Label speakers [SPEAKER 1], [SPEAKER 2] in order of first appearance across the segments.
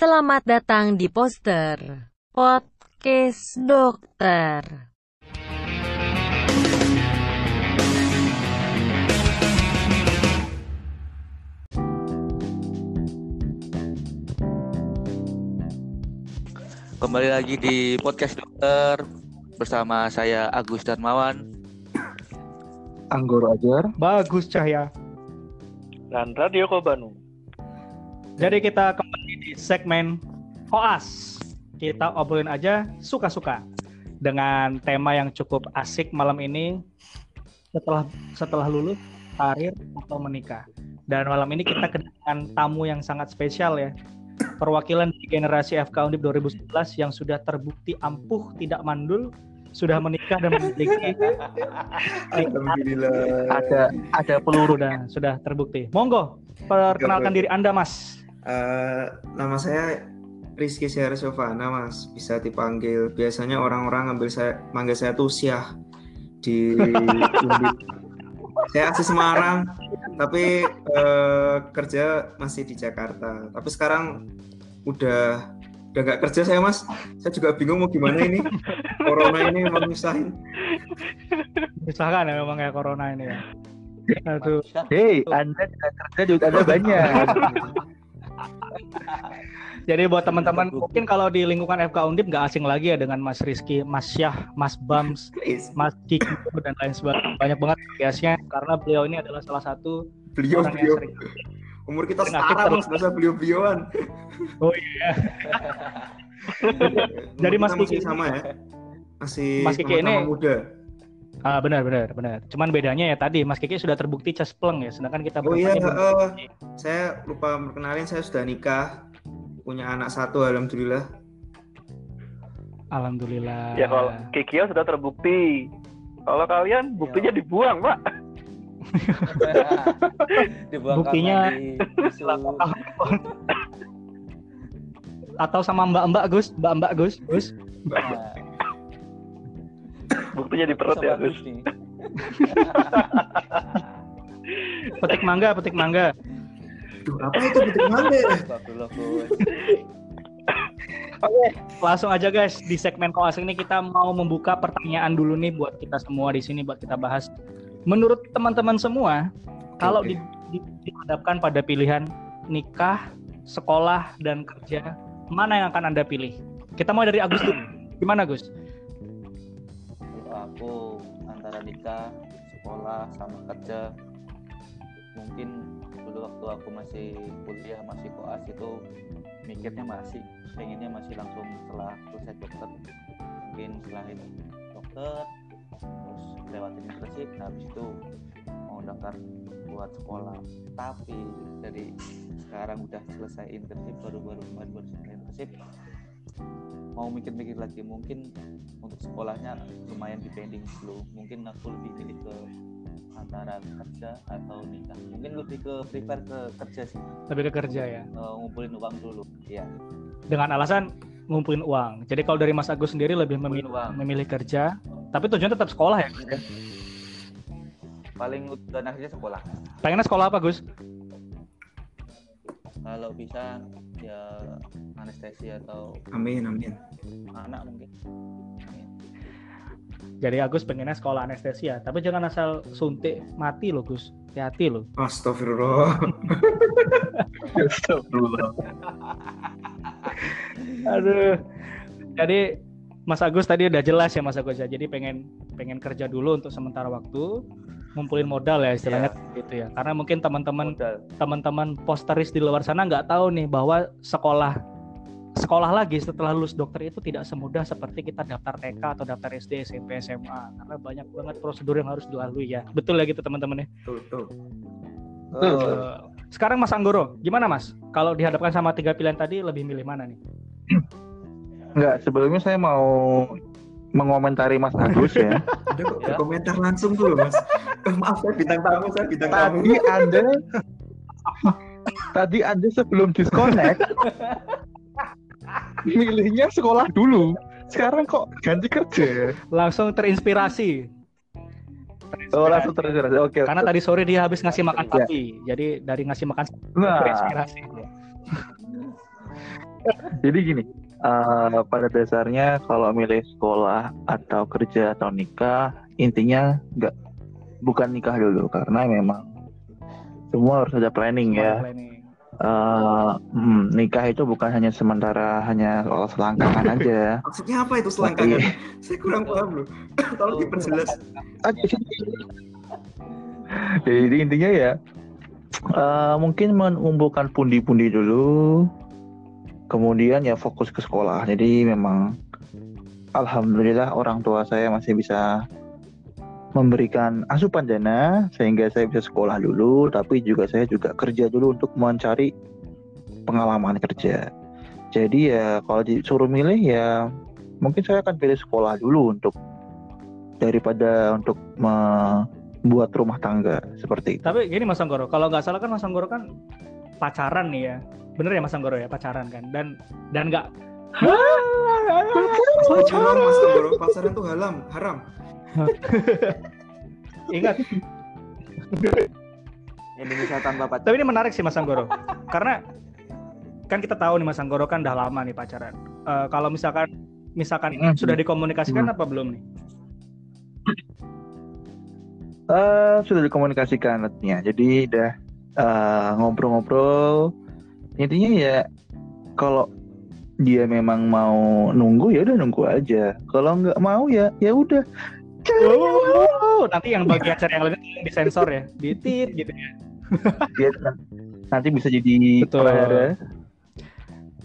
[SPEAKER 1] Selamat datang di poster podcast dokter.
[SPEAKER 2] Kembali lagi di podcast dokter bersama saya Agus Darmawan.
[SPEAKER 3] Anggur Ajar.
[SPEAKER 4] Bagus Cahya.
[SPEAKER 5] dan Radio Kobanu.
[SPEAKER 4] Jadi kita kembali segmen Koas. Kita obrolin aja suka-suka dengan tema yang cukup asik malam ini setelah setelah lulus karir atau menikah. Dan malam ini kita kedatangan tamu yang sangat spesial ya. Perwakilan di generasi FK Undip 2011 yang sudah terbukti ampuh tidak mandul, sudah menikah dan memiliki
[SPEAKER 3] Alhamdulillah.
[SPEAKER 4] ada ada peluru dan sudah terbukti. Monggo, perkenalkan diri Anda, Mas.
[SPEAKER 3] Eh, nama saya Rizky Syahra Sofana, Mas. Bisa dipanggil. Biasanya orang-orang ngambil saya manggil saya tuh Syah di. Saya asli Semarang, tapi eh, kerja masih di Jakarta. Tapi sekarang udah udah nggak kerja saya mas. Saya juga bingung mau gimana ini. Corona ini memang nyusahin.
[SPEAKER 4] Misalkan ya memang ya corona ini ya. Aduh.
[SPEAKER 6] Hei, Anda tidak kerja juga ada banyak.
[SPEAKER 4] Jadi buat teman-teman mungkin kalau di lingkungan FK Undip nggak asing lagi ya dengan Mas Rizky, Mas Syah, Mas Bams. Mas Kiki dan lain sebagainya. Banyak banget biasanya karena beliau ini adalah salah satu
[SPEAKER 3] Beliau
[SPEAKER 4] orang yang
[SPEAKER 3] beliau.
[SPEAKER 4] sering.
[SPEAKER 3] Umur kita
[SPEAKER 4] Sering
[SPEAKER 3] setara mas, nggak usah beliau beliauan.
[SPEAKER 4] Oh iya. Jadi Mas Kiki
[SPEAKER 3] sama ya. Masih
[SPEAKER 4] Mas Kiki ini-
[SPEAKER 3] muda.
[SPEAKER 4] Ah, benar benar benar. Cuman bedanya ya tadi Mas Kiki sudah terbukti cespleng ya, sedangkan kita
[SPEAKER 3] Oh iya,
[SPEAKER 4] terbukti.
[SPEAKER 3] saya lupa perkenalin saya sudah nikah, punya anak satu, alhamdulillah.
[SPEAKER 4] Alhamdulillah.
[SPEAKER 5] Ya kalau Kikio sudah terbukti. Kalau kalian buktinya dibuang, Pak.
[SPEAKER 2] Dibuang
[SPEAKER 4] Buktinya- atau sama Mbak-mbak Gus, Mbak-mbak Gus, Gus.
[SPEAKER 5] Buktinya di perut ya, Gus.
[SPEAKER 4] Petik mangga, petik mangga.
[SPEAKER 3] Apa itu betul mangga?
[SPEAKER 2] Astagfirullah, Gus.
[SPEAKER 4] Langsung aja guys di segmen koas ini kita mau membuka pertanyaan dulu nih buat kita semua di sini buat kita bahas. Menurut teman-teman semua, kalau
[SPEAKER 3] oke.
[SPEAKER 4] di, di- dihadapkan pada pilihan nikah, sekolah dan kerja, mana yang akan anda pilih? Kita mau dari Agus dulu. Gimana Gus?
[SPEAKER 2] Kalau aku antara nikah, sekolah, sama kerja, mungkin dulu waktu aku masih kuliah, masih koas itu mikirnya masih, pengennya masih langsung setelah selesai dokter, mungkin setelah ini dokter, terus lewatin internship, nah habis itu mau daftar buat sekolah. Tapi dari sekarang udah selesai internship, baru-baru kemarin baru selesai internship, mau mikir-mikir lagi. Mungkin untuk sekolahnya lumayan depending dulu. Mungkin aku lebih pilih ke antara kerja atau nikah mungkin lebih ke prepare ke kerja sih
[SPEAKER 4] Lebih ke kerja ya.
[SPEAKER 2] Eh, ngumpulin uang dulu ya
[SPEAKER 4] Dengan alasan ngumpulin uang. Jadi kalau dari Mas Agus sendiri lebih memilih,
[SPEAKER 2] uang
[SPEAKER 4] memilih kerja, tapi tujuan tetap sekolah ya. Gus,
[SPEAKER 2] paling udah akhirnya sekolah
[SPEAKER 4] Pengennya sekolah apa Gus?
[SPEAKER 2] kalau bisa ya anestesi atau
[SPEAKER 3] Amin, amin.
[SPEAKER 2] anak mungkin Amin.
[SPEAKER 4] Jadi Agus pengennya sekolah anestesia, tapi jangan asal suntik mati loh Gus. Hati-hati loh.
[SPEAKER 3] Astagfirullah.
[SPEAKER 6] Astagfirullah.
[SPEAKER 4] Aduh. Jadi Mas Agus tadi udah jelas ya Mas Agus ya. Jadi pengen pengen kerja dulu untuk sementara waktu, ngumpulin modal ya istilahnya gitu ya. Karena mungkin teman-teman teman-teman posteris di luar sana nggak tahu nih bahwa sekolah sekolah lagi setelah lulus dokter itu tidak semudah seperti kita daftar TK atau daftar SD, SMP, SMA karena banyak banget prosedur yang harus dilalui ya. Betul ya gitu teman-teman ya.
[SPEAKER 3] Tuh, tuh.
[SPEAKER 4] Eh, sekarang Mas Anggoro, gimana Mas? Kalau dihadapkan sama tiga pilihan tadi, lebih milih mana nih?
[SPEAKER 6] Enggak, sebelumnya saya mau mengomentari Mas Agus ya.
[SPEAKER 3] Ada kok
[SPEAKER 2] Ya.
[SPEAKER 3] komentar langsung dulu, Mas. Eh, Maaf, saya bintang tamu, saya bintang tamu.
[SPEAKER 6] tadi Anda tadi Anda sebelum disconnect milihnya sekolah dulu. Sekarang kok ganti kerja?
[SPEAKER 4] Langsung terinspirasi.
[SPEAKER 6] Oh, langsung terinspirasi. Oke.
[SPEAKER 4] Karena tadi sore dia habis ngasih makan
[SPEAKER 6] Ya.
[SPEAKER 4] sapi, jadi dari ngasih makan sapi
[SPEAKER 6] Nah,
[SPEAKER 4] terinspirasi.
[SPEAKER 6] Jadi gini, eh, pada dasarnya kalau milih sekolah atau kerja atau nikah, intinya nggak bukan nikah dulu karena memang semua harus ada planning ya.
[SPEAKER 4] Planning.
[SPEAKER 6] Eh, hmm, nikah itu bukan hanya sementara hanya soal selangkangan aja.
[SPEAKER 3] Maksudnya apa itu selangkangan? Saya kurang paham loh. Tolong diperjelas.
[SPEAKER 6] Aja sih. Jadi intinya ya eh, mungkin mengumpulkan pundi-pundi dulu, kemudian ya fokus ke sekolah. Jadi memang alhamdulillah orang tua saya masih bisa memberikan asupan dana sehingga saya bisa sekolah dulu, tapi juga saya juga kerja dulu untuk mencari pengalaman kerja. Jadi ya kalau disuruh milih ya mungkin saya akan pilih sekolah dulu untuk daripada untuk membuat rumah tangga seperti itu.
[SPEAKER 4] Tapi gini Mas Anggoro, kalau nggak salah kan Mas Anggoro kan pacaran nih ya. Bener ya Mas Anggoro ya pacaran kan dan dan nggak
[SPEAKER 3] Jangan mas Tenggoro, pacaran tuh haram, haram.
[SPEAKER 4] ingat.
[SPEAKER 2] Indonesia tanpa pacar.
[SPEAKER 4] Tapi ini menarik sih Mas Anggoro karena kan kita tahu nih Mas Anggoro kan udah lama nih pacaran. Eh, kalau misalkan misalkan
[SPEAKER 6] Hmm.
[SPEAKER 4] sudah dikomunikasikan
[SPEAKER 6] Hmm.
[SPEAKER 4] apa belum nih?
[SPEAKER 6] Eh, sudah dikomunikasikan artinya. Jadi udah eh, ngobrol-ngobrol. Intinya ya kalau dia memang mau nunggu ya udah nunggu aja. Kalau nggak mau ya ya udah.
[SPEAKER 4] Oh, nanti yang bagian acara yang lain disensor ya, ditit gitu ya.
[SPEAKER 6] Dia nan- nanti bisa jadi
[SPEAKER 4] Betul.
[SPEAKER 6] perahara.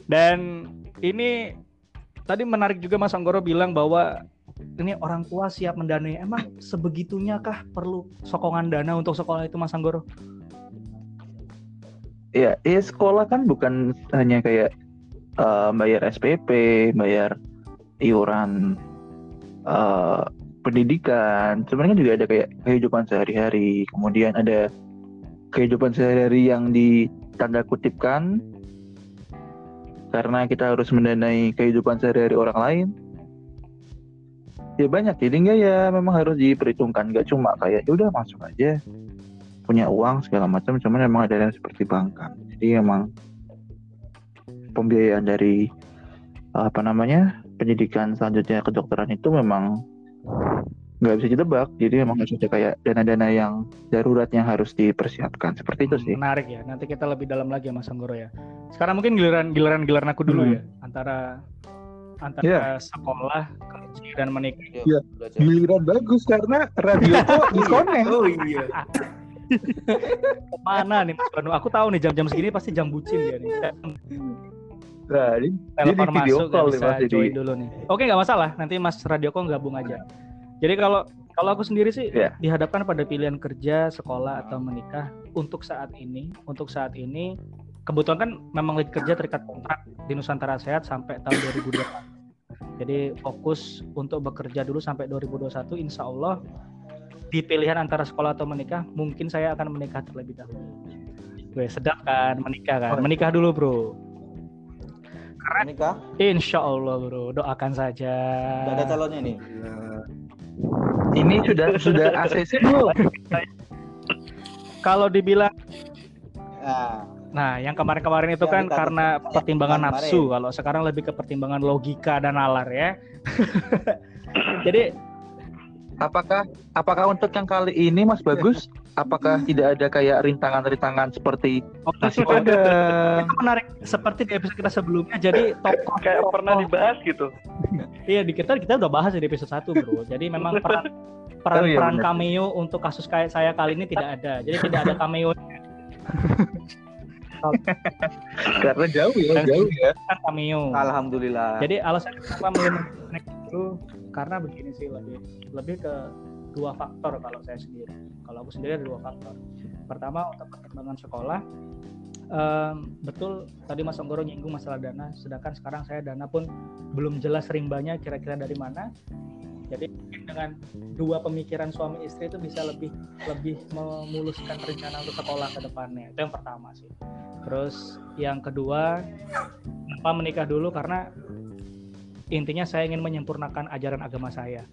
[SPEAKER 4] Dan ini tadi menarik juga Mas Anggoro bilang bahwa ini orang tua siap mendanai. Emang sebegitunya kah perlu sokongan dana untuk sekolah itu Mas Anggoro?
[SPEAKER 6] Ya, ya sekolah kan bukan hanya kayak eh, bayar SPP, bayar iuran eh, pendidikan. Sebenarnya juga ada kayak kehidupan sehari-hari. Kemudian ada kehidupan sehari-hari yang ditanda kutipkan karena kita harus mendanai kehidupan sehari-hari orang lain. Ya banyak, jadi enggak ya memang harus diperhitungkan. Nggak cuma kayak ya udah masuk aja punya uang segala macam cuman memang ada yang seperti bangkang jadi emang pembiayaan dari apa namanya pendidikan selanjutnya kedokteran itu memang nggak bisa ditebak jadi memang harus ada kayak dana-dana yang darurat yang harus dipersiapkan seperti itu sih
[SPEAKER 4] Menarik ya. Nanti kita lebih dalam lagi ya Mas Anggoro ya. Sekarang mungkin giliran giliran giliran aku dulu
[SPEAKER 6] Hmm.
[SPEAKER 4] ya antara antara
[SPEAKER 6] Iya.
[SPEAKER 4] sekolah, kerja dan menikah.
[SPEAKER 2] Yuk,
[SPEAKER 6] Iya.
[SPEAKER 2] belajar.
[SPEAKER 6] giliran bagus karena radio kok disconnect
[SPEAKER 3] Oh iya.
[SPEAKER 4] Mana nih Mas Banu? Aku tahu nih jam-jam segini pasti jam bucin dia nih.
[SPEAKER 6] nah, ini
[SPEAKER 4] Telepon
[SPEAKER 6] Jadi
[SPEAKER 4] masuk
[SPEAKER 6] call
[SPEAKER 4] bisa
[SPEAKER 6] Mas,
[SPEAKER 4] join dulu nih. Oke nggak masalah. Nanti Mas Radioko gabung aja. Jadi kalau kalau aku sendiri sih
[SPEAKER 6] Iya.
[SPEAKER 4] dihadapkan pada pilihan kerja, sekolah atau menikah untuk saat ini, untuk saat ini kebetulan kan memang lagi kerja terikat kontrak di Nusantara Sehat sampai tahun 2024. Jadi fokus untuk bekerja dulu sampai 2021 insya Allah di pilihan antara sekolah atau menikah mungkin saya akan menikah terlebih dahulu. Gue sedap kan menikah kan.
[SPEAKER 6] Oh.
[SPEAKER 4] Menikah dulu bro.
[SPEAKER 2] Nikah?
[SPEAKER 4] Insya Allah bro, doakan saja.
[SPEAKER 2] Udah ada calonnya nih.
[SPEAKER 6] ini sudah sudah ACC belum
[SPEAKER 4] Kalau dibilang,
[SPEAKER 2] Nah,
[SPEAKER 4] nah yang kemarin-kemarin itu
[SPEAKER 2] Yang
[SPEAKER 4] kan
[SPEAKER 2] kita
[SPEAKER 4] karena
[SPEAKER 2] diskusikan
[SPEAKER 4] pertimbangan nafsu. Kalau sekarang lebih ke pertimbangan logika dan nalar ya. Jadi
[SPEAKER 6] apakah apakah untuk yang kali ini Mas Bagus apakah tidak ada kayak rintangan-rintangan seperti
[SPEAKER 4] waktu
[SPEAKER 6] nasi
[SPEAKER 4] itu
[SPEAKER 6] padang
[SPEAKER 4] itu menarik seperti di episode kita sebelumnya. Jadi tokoh
[SPEAKER 5] Kayak pernah dibahas gitu.
[SPEAKER 4] Iya di kita kita udah bahas di episode 1 bro. Jadi memang peran peran,
[SPEAKER 6] Oh, iya,
[SPEAKER 4] peran cameo untuk kasus kayak saya kali ini tidak ada. Jadi tidak ada cameo
[SPEAKER 6] karena jauh ya
[SPEAKER 4] Dan-
[SPEAKER 6] jauh ya
[SPEAKER 4] kan cameo.
[SPEAKER 2] alhamdulillah.
[SPEAKER 4] Jadi alasan kenapa naik itu karena begini sih lebih lebih ke dua faktor kalau saya sendiri. Kalau aku sendiri ada dua faktor. Pertama untuk pertimbangan sekolah, em, betul tadi Mas Onggoro nyinggung masalah dana, sedangkan sekarang saya dana pun belum jelas rimbanya kira-kira dari mana. Jadi dengan dua pemikiran suami istri itu bisa lebih lebih memuluskan rencana untuk sekolah ke depannya. Itu yang pertama sih. Terus yang kedua, kenapa menikah dulu karena intinya saya ingin menyempurnakan ajaran agama saya.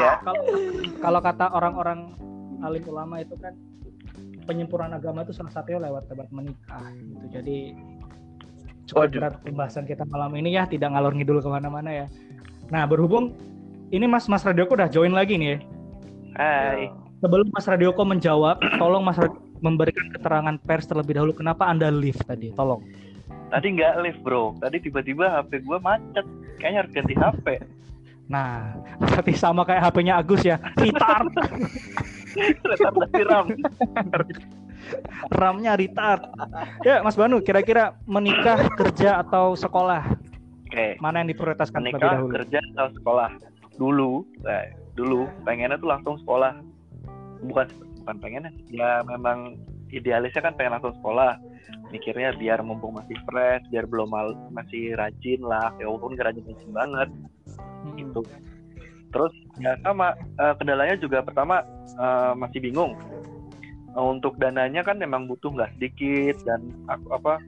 [SPEAKER 5] Ya.
[SPEAKER 4] Kalau kalau kata orang-orang alim ulama itu kan penyempurnaan agama itu salah satunya lewat lewat menikah gitu. Jadi cukup berat pembahasan kita malam ini ya, tidak ngalor ngidul ke mana-mana ya. Nah berhubung ini Mas Mas Radioko udah join lagi nih ya.
[SPEAKER 5] Hai.
[SPEAKER 4] Sebelum Mas Radioko menjawab, tolong Mas Radioko memberikan keterangan pers terlebih dahulu kenapa Anda live tadi, tolong.
[SPEAKER 5] Tadi nggak live bro. Tadi tiba-tiba HP gua macet. Kayaknya harus ganti HP.
[SPEAKER 4] Nah, berarti sama kayak HP-nya Agus ya, retard,
[SPEAKER 5] Retardasi RAM.
[SPEAKER 4] RAM-nya retard. Ya, Mas Banu, kira-kira menikah, kerja atau sekolah,
[SPEAKER 5] Oke.
[SPEAKER 4] mana yang diprioritaskan terlebih
[SPEAKER 5] Menikah,
[SPEAKER 4] dahulu?
[SPEAKER 5] kerja atau sekolah. Dulu, eh, dulu pengennya tuh langsung sekolah. Bukan bukan pengennya. Ya memang idealisnya kan pengen langsung sekolah. Mikirnya biar mumpung masih fresh, biar belum mal, masih rajin lah. Ya walaupun nggak rajin-rajin banget.
[SPEAKER 4] Hmm.
[SPEAKER 5] gitu. Terus ya sama eh, kendalanya juga pertama eh, masih bingung. Eh, untuk dananya kan memang butuh nggak sedikit dan aku apa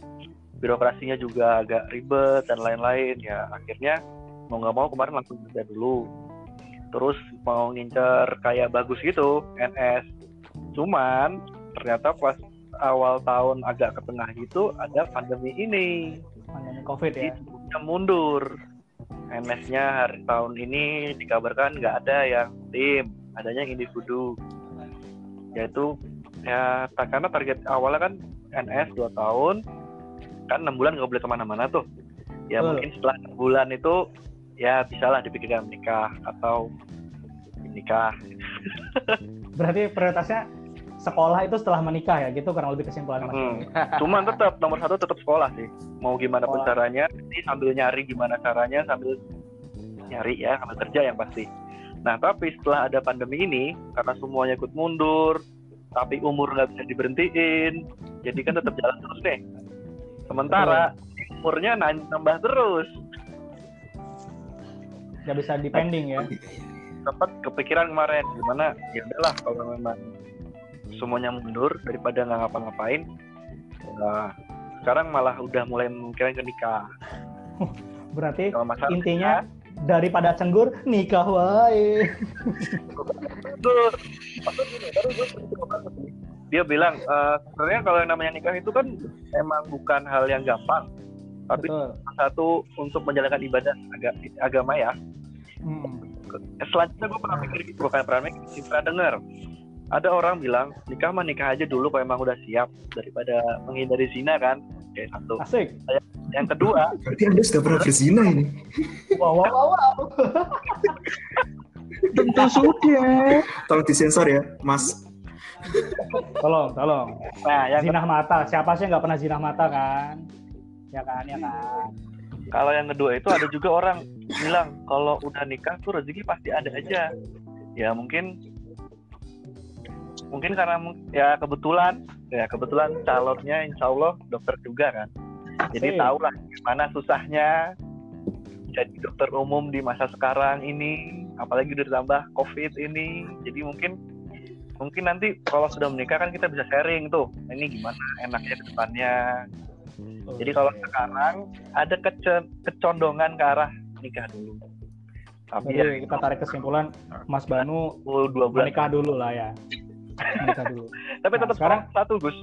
[SPEAKER 5] birokrasinya juga agak ribet dan lain-lain ya akhirnya mau nggak mau kemarin langsung kerja dulu. Terus mau ngincer kayak bagus gitu NS. Cuman ternyata pas awal tahun agak ke tengah gitu ada pandemi ini
[SPEAKER 4] Pandemi COVID ya.
[SPEAKER 5] kita mundur. MS-nya hari tahun ini dikabarkan nggak ada yang tim, adanya individu. Yaitu ya tak karena target awalnya kan NS 2 tahun, kan enam bulan nggak boleh ke mana-mana tuh. Ya
[SPEAKER 4] Betul.
[SPEAKER 5] mungkin setelah 6 bulan itu ya bisalah dipikirkan menikah atau menikah.
[SPEAKER 4] Berarti prioritasnya sekolah itu setelah menikah ya, gitu kurang lebih kesimpulan Mas.
[SPEAKER 5] Hmm. Cuman tetap nomor satu tetap sekolah sih. Mau gimana pun
[SPEAKER 4] Sekolah.
[SPEAKER 5] caranya, ini sambil nyari gimana caranya sambil nyari ya sambil kerja yang pasti. Nah tapi setelah ada pandemi ini, karena semuanya ikut mundur, tapi umur nggak bisa diberhentiin, jadi kan tetap jalan terus deh. Sementara umurnya nan- nambah terus.
[SPEAKER 4] Nggak bisa depending ya.
[SPEAKER 5] Sempat kepikiran kemarin gimana ya udahlah kalau memang semuanya mundur daripada nggak ngapa-ngapain. Nah, sekarang malah udah mulai memikirkan ke nikah.
[SPEAKER 4] Berarti
[SPEAKER 5] Kalau masalah
[SPEAKER 4] intinya daripada cenggur nikah wae.
[SPEAKER 5] Dia bilang "Eh, sebenarnya kalau yang namanya nikah itu kan emang bukan hal yang gampang. Tapi
[SPEAKER 4] Betul.
[SPEAKER 5] satu untuk menjalankan ibadah aga- agama ya.
[SPEAKER 4] Hmm.
[SPEAKER 5] Selanjutnya gue pernah mikir gitu, bukan pernah mikir, pernah dengar. Ada orang bilang nikah mah nikah aja dulu kalau emang udah siap daripada menghindari zina kan. Oke satu.
[SPEAKER 4] Asik.
[SPEAKER 5] Yang kedua,
[SPEAKER 3] Berarti Anda sudah pernah berzina ini.
[SPEAKER 4] Wow, wow, wow, wow.
[SPEAKER 6] Tentu sudah.
[SPEAKER 3] Tolong disensor ya, Mas.
[SPEAKER 4] Tolong, tolong.
[SPEAKER 5] nah yang
[SPEAKER 4] Zinah mata. Siapa sih yang nggak pernah zinah mata kan? Ya kan, ya kan.
[SPEAKER 5] Kalau yang kedua itu ada juga orang bilang kalau udah nikah tuh rezeki pasti ada aja. Ya mungkin mungkin karena ya kebetulan ya kebetulan calonnya insya Allah dokter juga kan. Jadi tahu lah gimana susahnya jadi dokter umum di masa sekarang ini, apalagi udah ditambah COVID ini. Jadi mungkin mungkin nanti kalau sudah menikah kan kita bisa sharing tuh, ini gimana enaknya ke depannya, jadi kalau sekarang ada kece- kecondongan ke arah nikah dulu. Tapi ya
[SPEAKER 4] Jadi kita tarik kesimpulan Mas Banu
[SPEAKER 5] dua
[SPEAKER 4] menikah dulu lah ya. Menikah dulu.
[SPEAKER 5] Tapi
[SPEAKER 4] Nah,
[SPEAKER 5] tetap
[SPEAKER 4] sekarang-
[SPEAKER 5] satu Gus.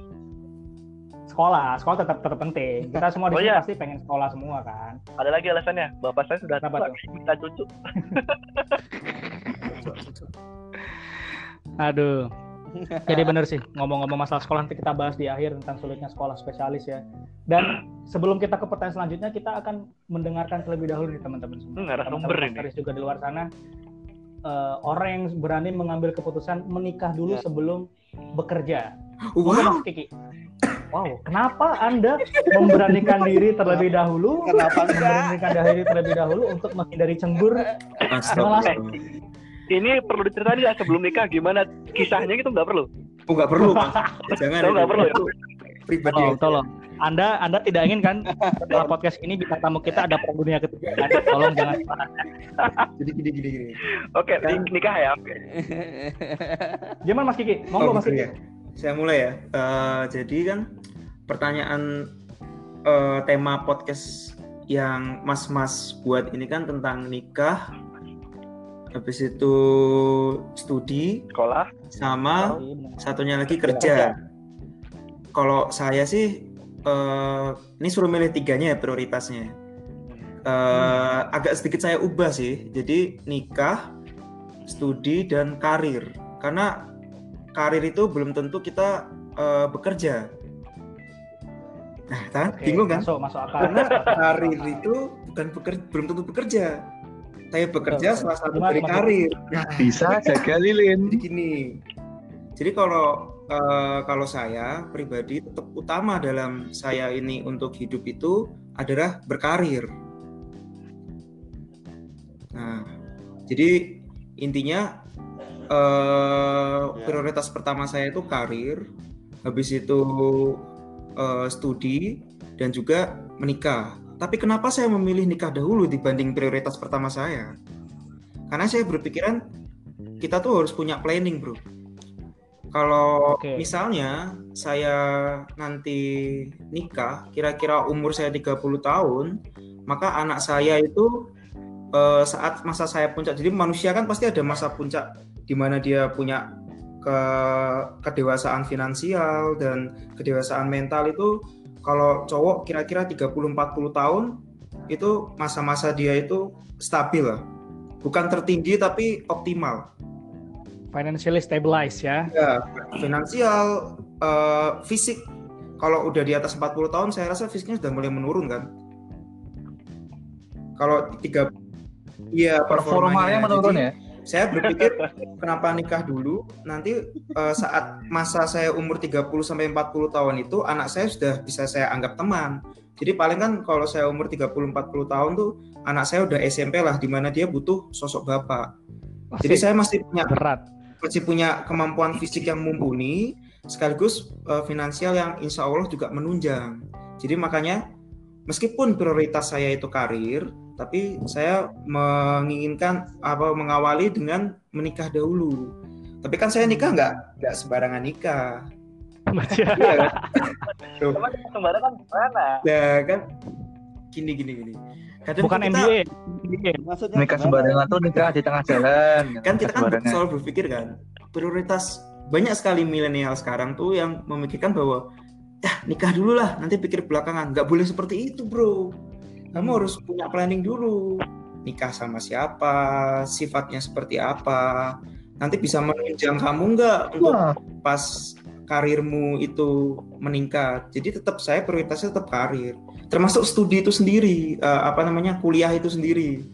[SPEAKER 4] Sekolah, sekolah tetap tetap penting. Kita semua di
[SPEAKER 5] Oh,
[SPEAKER 4] sini
[SPEAKER 5] iya.
[SPEAKER 4] pasti pengen sekolah semua kan.
[SPEAKER 5] Ada lagi alasannya. Bapak saya sudah
[SPEAKER 4] Kenapa
[SPEAKER 5] tua, minta cucu.
[SPEAKER 4] Aduh. Jadi bener sih ngomong-ngomong masalah sekolah nanti kita bahas di akhir tentang sulitnya sekolah spesialis ya. Dan sebelum kita ke pertanyaan selanjutnya kita akan mendengarkan terlebih dahulu nih teman-teman semua.
[SPEAKER 5] Hmm, narasumber
[SPEAKER 4] Teman-teman
[SPEAKER 5] ini.
[SPEAKER 4] Juga di luar sana eh, orang yang berani mengambil keputusan menikah dulu
[SPEAKER 5] Ya.
[SPEAKER 4] sebelum bekerja.
[SPEAKER 3] Wow,
[SPEAKER 4] Mas Kiki. Wow, kenapa Anda memberanikan diri terlebih dahulu?
[SPEAKER 7] Kenapa?
[SPEAKER 4] Memberanikan diri terlebih dahulu untuk menghindari cembur.
[SPEAKER 5] Ini perlu diceritain ya sebelum nikah gimana kisahnya gitu nggak perlu.
[SPEAKER 3] Oh nggak perlu, Mas. Jangan.
[SPEAKER 5] Nggak
[SPEAKER 3] itu.
[SPEAKER 5] perlu ya?
[SPEAKER 3] Pribadi.
[SPEAKER 4] Tolong, tolong. Anda Anda tidak ingin kan setelah podcast ini bintang tamu kita ada perang dunia ketiga kan? Tolong jangan
[SPEAKER 3] Jadi gini gini gini.
[SPEAKER 5] Oke,
[SPEAKER 3] Kan-
[SPEAKER 5] nikah ya. Oke.
[SPEAKER 4] Gimana Mas Kiki? Monggo
[SPEAKER 3] Oh,
[SPEAKER 4] Mas Kiki.
[SPEAKER 3] ya. Saya mulai ya. Eh, jadi kan pertanyaan eh, tema podcast yang mas-mas buat ini kan tentang nikah, habis itu studi,
[SPEAKER 5] Sekolah.
[SPEAKER 3] sama
[SPEAKER 4] Iya, benar.
[SPEAKER 3] satunya lagi kerja. Kalau saya sih eh, ini suruh milih tiganya ya prioritasnya. Eh, agak sedikit saya ubah sih. Jadi nikah, studi dan karir. Karena karir itu belum tentu kita eh, bekerja. Nah, kan
[SPEAKER 4] Oke,
[SPEAKER 3] bingung kan?
[SPEAKER 4] Masuk, masuk akal.
[SPEAKER 3] Karena karir itu bukan bekerja, belum tentu bekerja. Saya bekerja salah satu dari karir. Nah,
[SPEAKER 6] Bisa jaga lilin.
[SPEAKER 3] jadi gini. Jadi kalau eh, kalau saya pribadi tetap utama dalam saya ini untuk hidup itu adalah berkarir. Nah, jadi intinya eh, prioritas pertama saya itu karir, habis itu eh, studi dan juga menikah. Tapi kenapa saya memilih nikah dahulu dibanding prioritas pertama saya? Karena saya berpikiran kita tuh harus punya planning, bro. Kalau
[SPEAKER 4] Oke.
[SPEAKER 3] misalnya saya nanti nikah, kira-kira umur saya 30 tahun, maka anak saya itu eh, saat masa saya puncak. Jadi manusia kan pasti ada masa puncak di mana dia punya ke kedewasaan finansial dan kedewasaan mental itu kalau cowok kira-kira 30-40 tahun itu masa-masa dia itu stabil lah. Bukan tertinggi tapi optimal.
[SPEAKER 4] Financially stabilized ya.
[SPEAKER 3] Ya, finansial, eh, fisik. Kalau udah di atas 40 tahun, saya rasa fisiknya sudah mulai menurun kan. Kalau tiga, iya
[SPEAKER 6] Performanya menurun
[SPEAKER 3] Jadi,
[SPEAKER 6] ya.
[SPEAKER 3] Saya berpikir kenapa nikah dulu, nanti eh, saat masa saya umur 30 sampai 40 tahun itu anak saya sudah bisa saya anggap teman. Jadi paling kan kalau saya umur 30 40 tahun tuh anak saya udah SMP lah di mana dia butuh sosok bapak. Jadi
[SPEAKER 4] Asik.
[SPEAKER 3] saya masih punya
[SPEAKER 4] berat.
[SPEAKER 3] Masih punya kemampuan fisik yang mumpuni sekaligus eh, finansial yang insya Allah juga menunjang. Jadi makanya meskipun prioritas saya itu karir, tapi saya menginginkan apa mengawali dengan menikah dahulu. Tapi kan saya nikah nggak nggak sembarangan nikah. Iya kan? Tuh,
[SPEAKER 5] Emang sembarangan gimana?
[SPEAKER 3] ya kan gini gini gini. Kadang
[SPEAKER 4] Bukan
[SPEAKER 3] kita-
[SPEAKER 4] MBA. MBA.
[SPEAKER 2] Maksudnya
[SPEAKER 6] Nikah sembarangan tuh nikah di tengah jalan.
[SPEAKER 3] kan kita kan selalu berpikir kan prioritas banyak sekali milenial sekarang tuh yang memikirkan bahwa ya nikah dulu lah nanti pikir belakangan nggak boleh seperti itu bro kamu harus punya planning dulu nikah sama siapa sifatnya seperti apa nanti bisa menunjang kamu nggak untuk pas karirmu itu meningkat jadi tetap saya prioritasnya tetap karir termasuk studi itu sendiri eh, apa namanya kuliah itu sendiri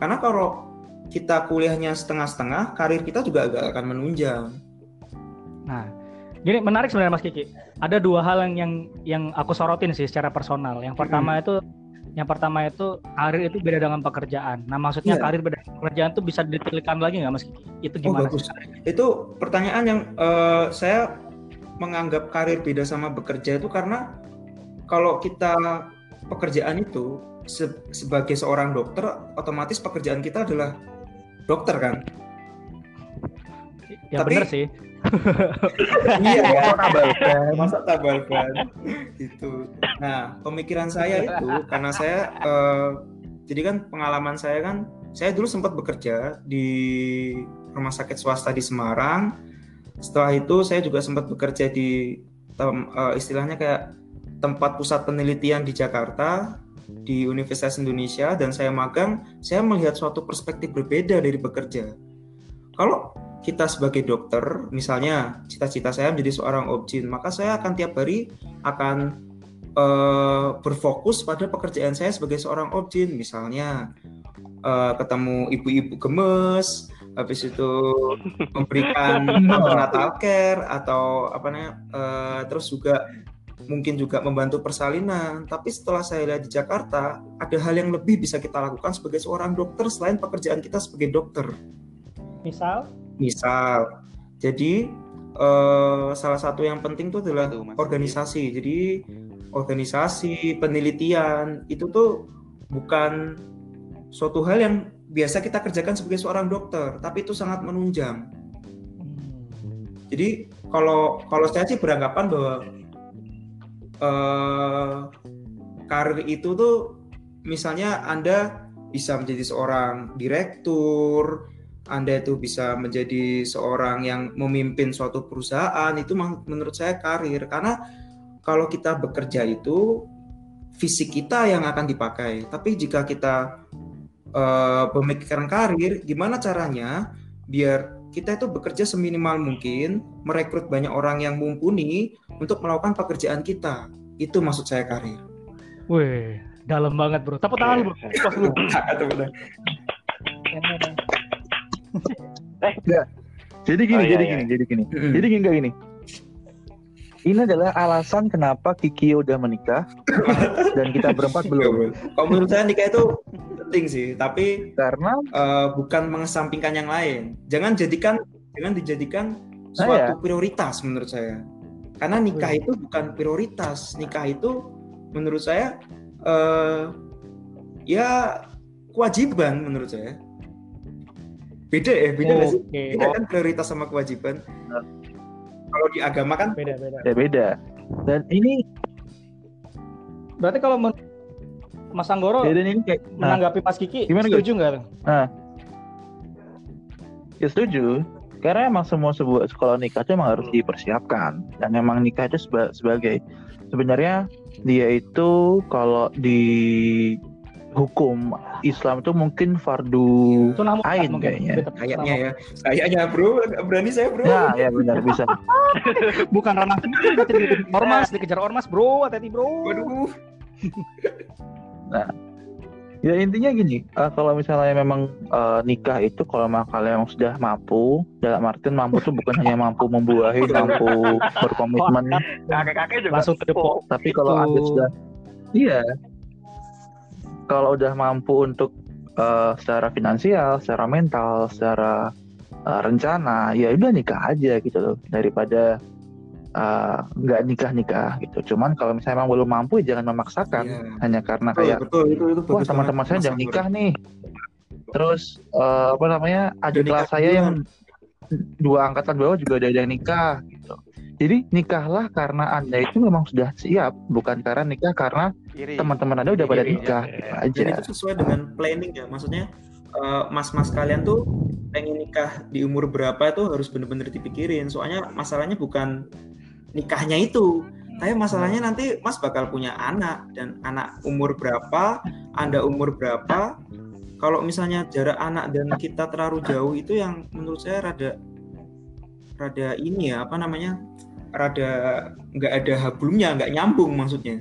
[SPEAKER 3] karena kalau kita kuliahnya setengah-setengah karir kita juga agak akan menunjang
[SPEAKER 4] Nah, gini menarik sebenarnya Mas Kiki. Ada dua hal yang yang yang aku sorotin sih secara personal. Yang pertama itu yang pertama itu karir itu beda dengan pekerjaan. Nah, maksudnya
[SPEAKER 3] Iya.
[SPEAKER 4] karir beda dengan pekerjaan itu bisa didetailkan lagi nggak Mas Kiki? Itu
[SPEAKER 3] Oh,
[SPEAKER 4] gimana
[SPEAKER 3] bagus.
[SPEAKER 4] sih?
[SPEAKER 3] itu pertanyaan yang eh, saya menganggap karir beda sama bekerja itu karena kalau kita pekerjaan itu se- sebagai seorang dokter otomatis pekerjaan kita adalah dokter kan
[SPEAKER 4] Ya
[SPEAKER 3] Tapi-
[SPEAKER 4] benar sih.
[SPEAKER 3] iya
[SPEAKER 6] Kok tambahkan?
[SPEAKER 3] masa tabalkan gitu nah pemikiran saya itu karena saya eh, jadi kan pengalaman saya kan saya dulu sempat bekerja di rumah sakit swasta di Semarang setelah itu saya juga sempat bekerja di tem- eh, istilahnya kayak tempat pusat penelitian di Jakarta di Universitas Indonesia dan saya magang saya melihat suatu perspektif berbeda dari bekerja. Kalau kita sebagai dokter, misalnya cita-cita saya menjadi seorang objin, maka saya akan tiap hari akan eh, berfokus pada pekerjaan saya sebagai seorang objin, misalnya eh, ketemu ibu-ibu gemes, habis itu memberikan prenatal care atau apa namanya, eh, terus juga mungkin juga membantu persalinan. Tapi setelah saya lihat di Jakarta, ada hal yang lebih bisa kita lakukan sebagai seorang dokter selain pekerjaan kita sebagai dokter.
[SPEAKER 4] Misal
[SPEAKER 3] Misal, jadi eh, salah satu yang penting itu adalah
[SPEAKER 2] Itu, Mas.
[SPEAKER 3] organisasi. Jadi organisasi penelitian itu tuh bukan suatu hal yang biasa kita kerjakan sebagai seorang dokter, tapi itu sangat menunjang. Jadi kalau kalau saya sih beranggapan bahwa eh, karir itu tuh misalnya Anda bisa menjadi seorang direktur, Anda itu bisa menjadi seorang yang memimpin suatu perusahaan itu menurut saya karir karena kalau kita bekerja itu fisik kita yang akan dipakai. Tapi jika kita uh, pemikiran karir, gimana caranya biar kita itu bekerja seminimal mungkin, merekrut banyak orang yang mumpuni untuk melakukan pekerjaan kita. Itu maksud saya karir.
[SPEAKER 4] Wih, dalam banget bro. Tepuk tangan bro. Puas lu.
[SPEAKER 6] eh, enggak. Jadi gini,
[SPEAKER 5] Oh, iya,
[SPEAKER 6] jadi
[SPEAKER 5] iya.
[SPEAKER 6] gini, jadi gini.
[SPEAKER 3] Mm-mm.
[SPEAKER 6] Jadi gini enggak gini. Ini adalah alasan kenapa Kiki udah menikah dan kita berempat belum.
[SPEAKER 3] Kalau menurut saya nikah itu penting sih, tapi
[SPEAKER 6] Karena
[SPEAKER 3] eh, bukan mengesampingkan yang lain. Jangan jadikan jangan dijadikan suatu prioritas menurut saya. Karena nikah itu bukan prioritas. Nikah itu menurut saya eh ya kewajiban menurut saya. Beda ya, beda sih?
[SPEAKER 4] Oke.
[SPEAKER 3] Beda kan prioritas sama kewajiban. Kalau di agama kan
[SPEAKER 4] Beda beda.
[SPEAKER 6] ya beda. Dan ini
[SPEAKER 4] Berarti kalau men- Mas Anggoro
[SPEAKER 6] beda ini kayak nah,
[SPEAKER 4] menanggapi Mas Kiki,
[SPEAKER 6] Gimana,
[SPEAKER 4] setuju nggak?
[SPEAKER 6] ya setuju. Karena emang semua sebuah sekolah nikah itu emang harus dipersiapkan dan emang nikah itu seba- sebagai sebenarnya dia itu kalau di hukum Islam itu mungkin fardu
[SPEAKER 4] mutlak
[SPEAKER 6] ain
[SPEAKER 4] mungkin.
[SPEAKER 6] kayaknya.
[SPEAKER 3] Kayaknya ya. Kayaknya bro, berani saya bro.
[SPEAKER 6] Ya, ya benar bisa.
[SPEAKER 4] Bukan ranah ormas, dikejar ormas bro, hati-hati bro.
[SPEAKER 3] Waduh.
[SPEAKER 6] Ya intinya gini, eh, kalau misalnya memang eh, nikah itu kalau memang kalian memang sudah mampu, dalam artian mampu tuh bukan hanya mampu membuahi, mampu berkomitmen,
[SPEAKER 5] Kakek-kakek juga.
[SPEAKER 4] Langsung ke
[SPEAKER 6] tapi kalau
[SPEAKER 4] Itu.
[SPEAKER 6] anda sudah, iya, kalau udah mampu untuk eh, secara finansial, secara mental, secara eh, rencana, ya udah nikah aja gitu loh, daripada eh, nggak nikah nikah gitu. Cuman kalau misalnya memang belum mampu, ya jangan memaksakan.
[SPEAKER 3] Iya.
[SPEAKER 6] hanya karena
[SPEAKER 3] Betul,
[SPEAKER 6] kayak
[SPEAKER 3] betul. Itu itu
[SPEAKER 6] wah teman-teman saya
[SPEAKER 3] Anggoro.
[SPEAKER 6] nikah nih. Terus eh, apa namanya adik kelas saya yang dua angkatan bawah juga ada yang nikah gitu jadi nikahlah karena anda itu memang sudah siap bukan karena nikah karena teman-teman anda udah pada nikah
[SPEAKER 5] ya.
[SPEAKER 3] dan
[SPEAKER 6] aja.
[SPEAKER 3] Itu sesuai dengan planning ya maksudnya eh, mas-mas kalian tuh pengen nikah di umur berapa itu harus bener-bener dipikirin. Soalnya masalahnya bukan nikahnya itu tapi masalahnya nanti mas bakal punya anak dan anak umur berapa anda umur berapa. Kalau misalnya jarak anak dan kita terlalu jauh itu yang menurut saya rada rada ini ya apa namanya rada nggak ada hablumnya nggak nyambung maksudnya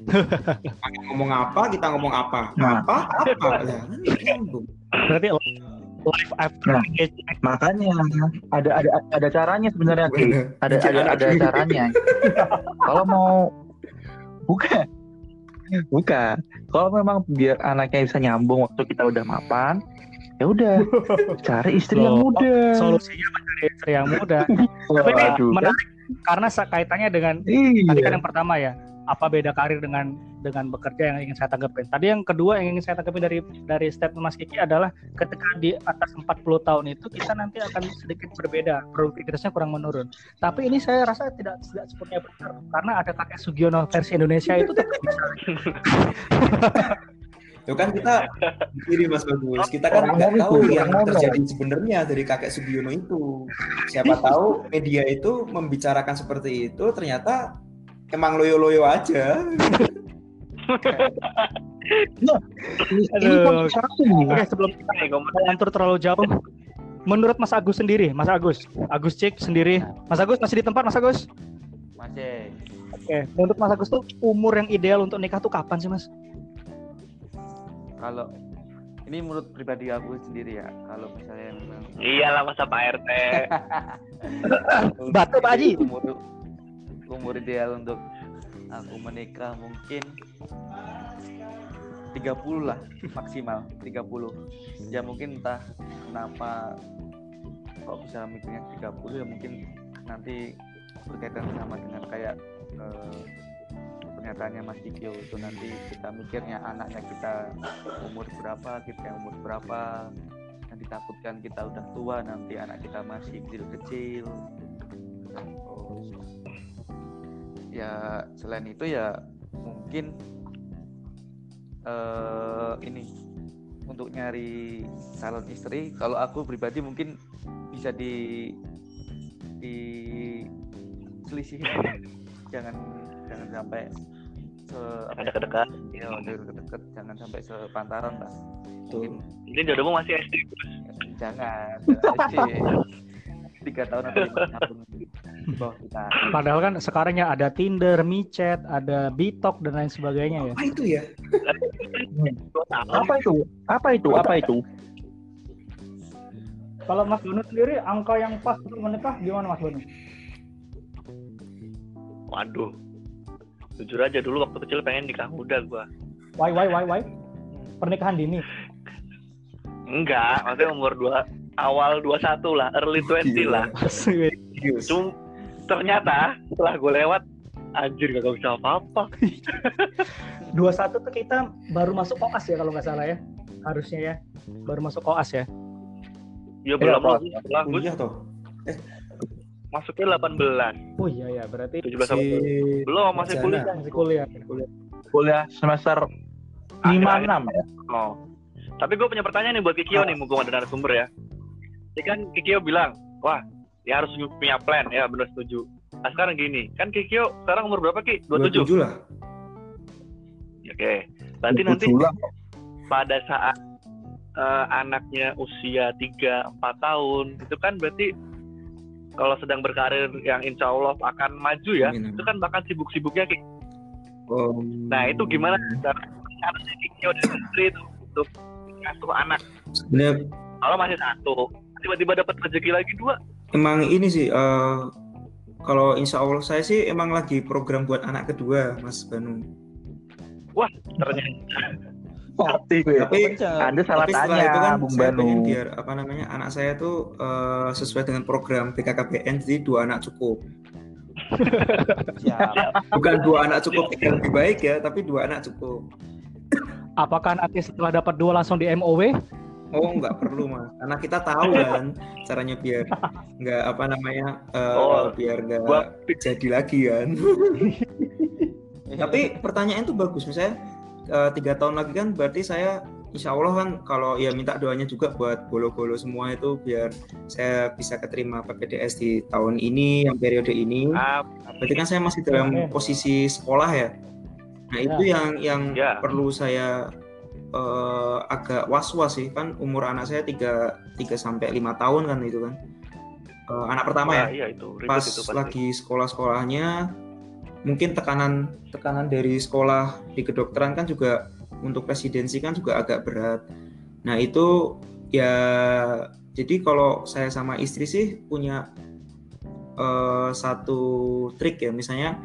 [SPEAKER 3] ngomong apa kita ngomong apa
[SPEAKER 6] Nah.
[SPEAKER 3] apa apa lah kan nyambung
[SPEAKER 4] Berarti life after
[SPEAKER 6] Nah.
[SPEAKER 4] engagement.
[SPEAKER 6] makanya ada ada ada caranya sebenarnya Ki.
[SPEAKER 3] Gimana?
[SPEAKER 6] ada ada ada caranya kalau mau bukan bukan kalau memang biar anaknya bisa nyambung waktu kita udah mapan ya udah cari istri yang
[SPEAKER 4] Loh,
[SPEAKER 6] muda
[SPEAKER 4] Solusinya mencari istri yang muda. Tapi ini menarik karena kaitannya dengan
[SPEAKER 6] Iya.
[SPEAKER 4] tadi kan yang pertama ya apa beda karir dengan dengan bekerja yang ingin saya tanggapin. Tadi yang kedua yang ingin saya tanggapin dari dari statement Mas Kiki adalah ketika di atas 40 tahun itu kita nanti akan sedikit berbeda, produktivitasnya kurang menurun. Tapi ini saya rasa tidak tidak sepenuhnya benar karena ada kakek Sugiono versi Indonesia itu tetap bisa.
[SPEAKER 3] Itu kan kita ini Mas Bagus, kita kan nggak tahu
[SPEAKER 6] itu,
[SPEAKER 3] yang terjadi sebenarnya dari kakek Sugiono itu. Siapa tahu media itu membicarakan seperti itu, ternyata emang loyo-loyo aja.
[SPEAKER 6] ini
[SPEAKER 4] Aduh.
[SPEAKER 6] konspirasi nih.
[SPEAKER 4] Oke, sebelum kita melantur terlalu jauh, menurut Mas Agus sendiri, Mas Agus, Agus Cik sendiri, Mas Agus masih di tempat, Mas Agus?
[SPEAKER 2] Masih.
[SPEAKER 4] Oke, menurut Mas Agus tuh umur yang ideal untuk nikah tuh kapan sih, Mas?
[SPEAKER 2] Kalau ini menurut pribadi aku sendiri ya, kalau misalnya memang
[SPEAKER 5] Iyalah masa Pak RT.
[SPEAKER 4] Batu, Pak Haji.
[SPEAKER 2] Umur, umur ideal untuk aku menikah mungkin 30 lah maksimal 30 ya mungkin entah kenapa kok bisa mikirnya 30 ya mungkin nanti berkaitan sama dengan kayak eh, pernyataannya Mas Dikio itu nanti kita mikirnya anaknya kita umur berapa kita yang umur berapa. Nanti takutkan kita udah tua nanti anak kita masih kecil-kecil terus ya selain itu ya mungkin eh ini untuk nyari calon istri kalau aku pribadi mungkin bisa di di selisihin. Jangan jangan sampai se apa ya,
[SPEAKER 5] Dekat-dekat.
[SPEAKER 2] ya deket-deket jangan sampai sepantaran lah
[SPEAKER 3] Tuh.
[SPEAKER 2] mungkin
[SPEAKER 5] Ini jodohmu masih SD.
[SPEAKER 2] jangan tiga tahun atau lima tahun di bawah kita
[SPEAKER 4] Padahal kan sekarang ya ada Tinder, MiChat, ada Bitok dan lain sebagainya ya.
[SPEAKER 3] Apa itu ya?
[SPEAKER 6] Apa itu? Apa itu? Apa itu?
[SPEAKER 4] Kalau Mas Banu sendiri angka yang pas untuk menikah gimana Mas Banu?
[SPEAKER 5] Waduh. Jujur aja dulu waktu kecil pengen nikah muda gua.
[SPEAKER 4] Why why why why? Pernikahan dini.
[SPEAKER 5] Enggak, maksudnya umur dua awal 21 lah, early 20 lah. Cuma ternyata setelah gue lewat anjir gak bisa apa-apa.
[SPEAKER 4] 21 tuh kita baru masuk koas ya kalau nggak salah ya. Harusnya ya. Baru masuk koas ya.
[SPEAKER 5] Ya belum
[SPEAKER 6] apa?
[SPEAKER 5] lah, setelah gue
[SPEAKER 3] Kuliah toh?
[SPEAKER 5] Masuknya 18,
[SPEAKER 4] Oh iya ya, berarti
[SPEAKER 5] 17 sama
[SPEAKER 3] Si
[SPEAKER 5] belum masih kuliah.
[SPEAKER 4] masih kuliah.
[SPEAKER 6] Kuliah semester lima enam ya.
[SPEAKER 5] Oh. Tapi gue punya pertanyaan nih buat Kikio nih, mumpung ada narasumber ya. Ini kan Kikio bilang, wah ya harus punya plan, ya benar setuju. Nah sekarang gini, kan Kikio sekarang umur berapa Ki? 27?
[SPEAKER 3] 27 lah.
[SPEAKER 5] Oke, berarti nanti
[SPEAKER 6] lah.
[SPEAKER 5] pada saat eh, anaknya usia 3-4 tahun, itu kan berarti kalau sedang berkarir yang insya Allah akan maju ya,
[SPEAKER 3] Amin, amin.
[SPEAKER 5] itu kan bahkan sibuk-sibuknya Ki.
[SPEAKER 3] Oh,
[SPEAKER 5] Nah itu gimana cara caranya Kikio dan istri itu untuk ngasuh anak?
[SPEAKER 3] sebenarnya
[SPEAKER 5] Kalau masih satu, tiba-tiba dapat rezeki lagi dua,
[SPEAKER 3] emang ini sih eh, kalau insya Allah saya sih emang lagi program buat anak kedua Mas Banu.
[SPEAKER 5] ternyata
[SPEAKER 6] Gue.
[SPEAKER 3] Tapi
[SPEAKER 6] Anda salah
[SPEAKER 3] tapi setelah
[SPEAKER 6] tanya,
[SPEAKER 3] itu kan
[SPEAKER 6] Bung
[SPEAKER 3] saya
[SPEAKER 6] Banu.
[SPEAKER 3] pengen biar apa namanya anak saya tuh eh, sesuai dengan program BKKBN jadi dua anak cukup.
[SPEAKER 2] siap
[SPEAKER 3] Bukan dua anak cukup yang lebih baik ya, tapi dua anak cukup.
[SPEAKER 4] Apakah nanti setelah dapat dua langsung di MOW?
[SPEAKER 3] Oh nggak perlu mas, karena kita tahu kan caranya biar nggak apa namanya eh,
[SPEAKER 5] Oh,
[SPEAKER 3] biar nggak jadi lagi kan. Tapi pertanyaan itu bagus, misalnya tiga tahun lagi kan berarti saya insya Allah kan kalau ya minta doanya juga buat bolo-bolo semua itu biar saya bisa keterima PPDS di tahun ini yang periode ini.
[SPEAKER 5] ah,
[SPEAKER 3] Berarti kan saya masih dalam posisi sekolah ya. Nah itu yang yang
[SPEAKER 5] Ya.
[SPEAKER 3] perlu saya eh, agak was-was sih kan umur anak saya 3 3 sampai 5 tahun kan itu kan. Eh, anak pertama ya
[SPEAKER 5] ah, iya itu ribet
[SPEAKER 3] pas
[SPEAKER 5] itu pasti.
[SPEAKER 3] lagi sekolah-sekolahnya mungkin tekanan tekanan dari sekolah di kedokteran kan juga untuk presidensi kan juga agak berat. Nah itu ya jadi kalau saya sama istri sih punya eh, satu trik ya misalnya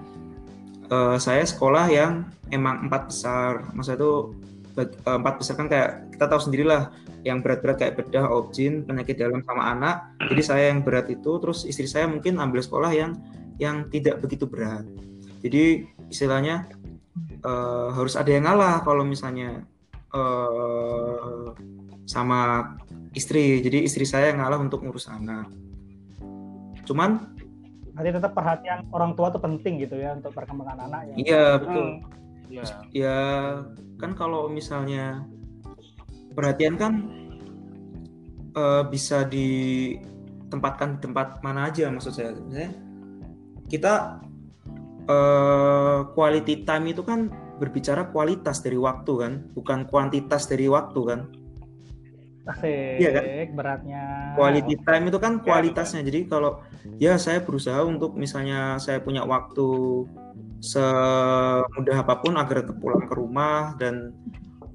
[SPEAKER 3] eh, saya sekolah yang emang empat besar, masa itu eh, empat besar kan kayak kita tahu sendirilah yang berat-berat kayak bedah, objin, penyakit dalam sama anak. Jadi saya yang berat itu, terus istri saya mungkin ambil sekolah yang yang tidak begitu berat. Jadi istilahnya eh, harus ada yang ngalah kalau misalnya eh, sama istri. Jadi istri saya yang ngalah untuk ngurus anak. Cuman
[SPEAKER 4] Berarti tetap perhatian orang tua tuh penting gitu ya untuk perkembangan anak ya.
[SPEAKER 3] iya betul.
[SPEAKER 2] ya
[SPEAKER 3] Ya kan kalau misalnya perhatian kan eh, bisa ditempatkan di tempat mana aja maksud saya. Misalnya kita eh, quality time itu kan berbicara kualitas dari waktu kan, bukan kuantitas dari waktu kan.
[SPEAKER 4] Asik,
[SPEAKER 3] Iya kan?
[SPEAKER 4] beratnya.
[SPEAKER 3] Quality time itu kan kualitasnya. Jadi kalau ya saya berusaha untuk misalnya saya punya waktu semudah apa pun agar tetap pulang ke rumah dan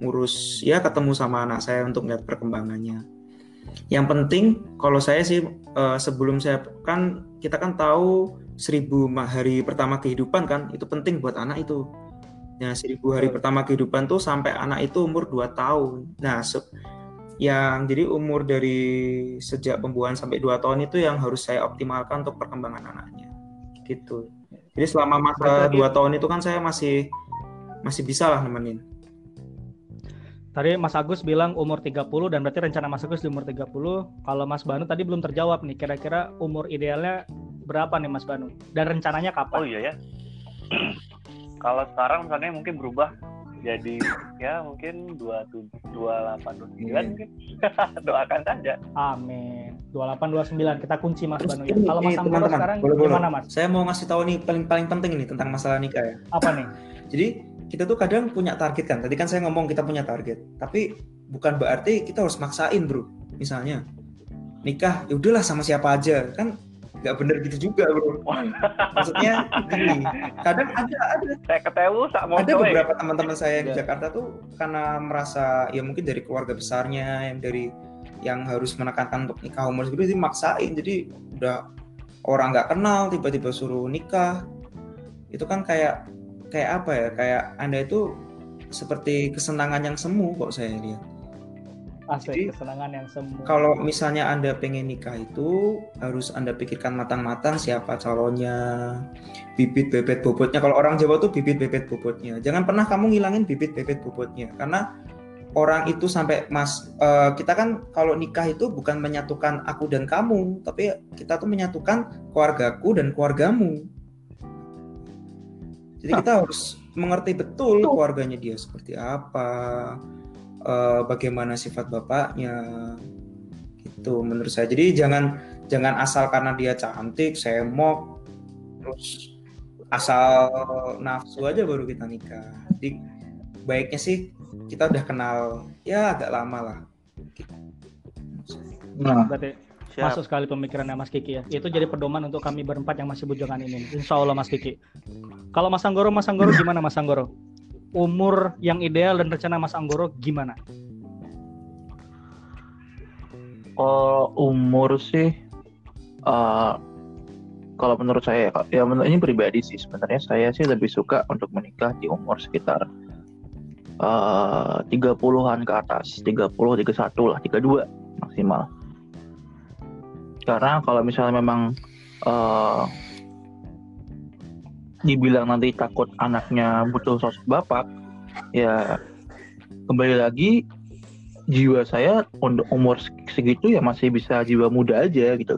[SPEAKER 3] ngurus ya ketemu sama anak saya untuk melihat perkembangannya. Yang penting kalau saya sih eh, sebelum saya kan kita kan tahu seribu hari pertama kehidupan kan itu penting buat anak itu. Nah seribu hari pertama kehidupan tuh sampai anak itu umur 2 tahun. Nah yang jadi umur dari sejak pembuahan sampai 2 tahun itu yang harus saya optimalkan untuk perkembangan anaknya gitu jadi selama masa 2 tahun itu kan saya masih masih bisa lah nemenin
[SPEAKER 4] Tadi Mas Agus bilang umur 30 dan berarti rencana Mas Agus di umur 30. Kalau Mas Banu tadi belum terjawab nih, kira-kira umur idealnya berapa nih Mas Banu? Dan rencananya
[SPEAKER 5] Oh
[SPEAKER 4] kapan?
[SPEAKER 5] iya ya. Kalau sekarang misalnya mungkin berubah jadi ya mungkin 27 28 29
[SPEAKER 3] Iya.
[SPEAKER 5] mungkin. Doakan saja.
[SPEAKER 4] Amin. 28 29 kita kunci Mas
[SPEAKER 3] Terus
[SPEAKER 4] Banu ya.
[SPEAKER 3] ini,
[SPEAKER 4] Kalau Mas
[SPEAKER 3] ini, teman-teman,
[SPEAKER 4] sekarang
[SPEAKER 3] boleh, boleh.
[SPEAKER 4] gimana Mas?
[SPEAKER 3] Saya mau ngasih tahu nih paling paling penting nih tentang masalah nikah ya.
[SPEAKER 4] Apa nih?
[SPEAKER 3] Jadi kita tuh kadang punya target kan. Tadi kan saya ngomong kita punya target, tapi bukan berarti kita harus maksain bro. Misalnya nikah, ya udahlah sama siapa aja kan nggak bener gitu juga bro. Maksudnya gini, kadang ada ada.
[SPEAKER 5] Saya ketemu
[SPEAKER 3] ada beberapa teman-teman saya di
[SPEAKER 2] Ya.
[SPEAKER 3] Jakarta tuh karena merasa ya mungkin dari keluarga besarnya yang dari yang harus menekankan untuk nikah umur segitu jadi maksain. Jadi udah orang nggak kenal tiba-tiba suruh nikah. Itu kan kayak kayak apa ya? Kayak anda itu seperti kesenangan yang semu kok saya lihat
[SPEAKER 4] Asik
[SPEAKER 3] Jadi,
[SPEAKER 4] kesenangan yang semu.
[SPEAKER 3] kalau misalnya anda pengen nikah itu harus anda pikirkan matang-matang siapa calonnya bibit bebet bobotnya. Kalau orang Jawa tuh bibit bebet bobotnya. Jangan pernah kamu ngilangin bibit bebet bobotnya karena orang itu sampai mas eh, kita kan kalau nikah itu bukan menyatukan aku dan kamu tapi kita tuh menyatukan keluargaku dan keluargamu. Jadi kita harus mengerti betul. keluarganya dia seperti apa eh, bagaimana sifat bapaknya gitu menurut saya jadi jangan jangan asal karena dia cantik semok terus asal nafsu aja baru kita nikah jadi baiknya sih kita udah kenal ya agak lama lah
[SPEAKER 6] Nah,
[SPEAKER 4] Berarti
[SPEAKER 5] Siap.
[SPEAKER 4] masuk sekali pemikirannya Mas Kiki ya. Itu jadi pedoman untuk kami berempat yang masih bujangan ini. Insya Allah Mas Kiki. Kalau Mas Anggoro, Mas Anggoro gimana Mas Anggoro? Umur yang ideal dan rencana Mas Anggoro gimana?
[SPEAKER 6] kalau umur sih, eh, kalau menurut saya, ya menurut ini pribadi sih sebenarnya saya sih lebih suka untuk menikah di umur sekitar eh 30-an ke atas, 30, 31 lah, 32 maksimal. Karena kalau misalnya memang eh dibilang nanti takut anaknya butuh sosok bapak, ya kembali lagi jiwa saya untuk umur segitu ya masih bisa jiwa muda aja gitu.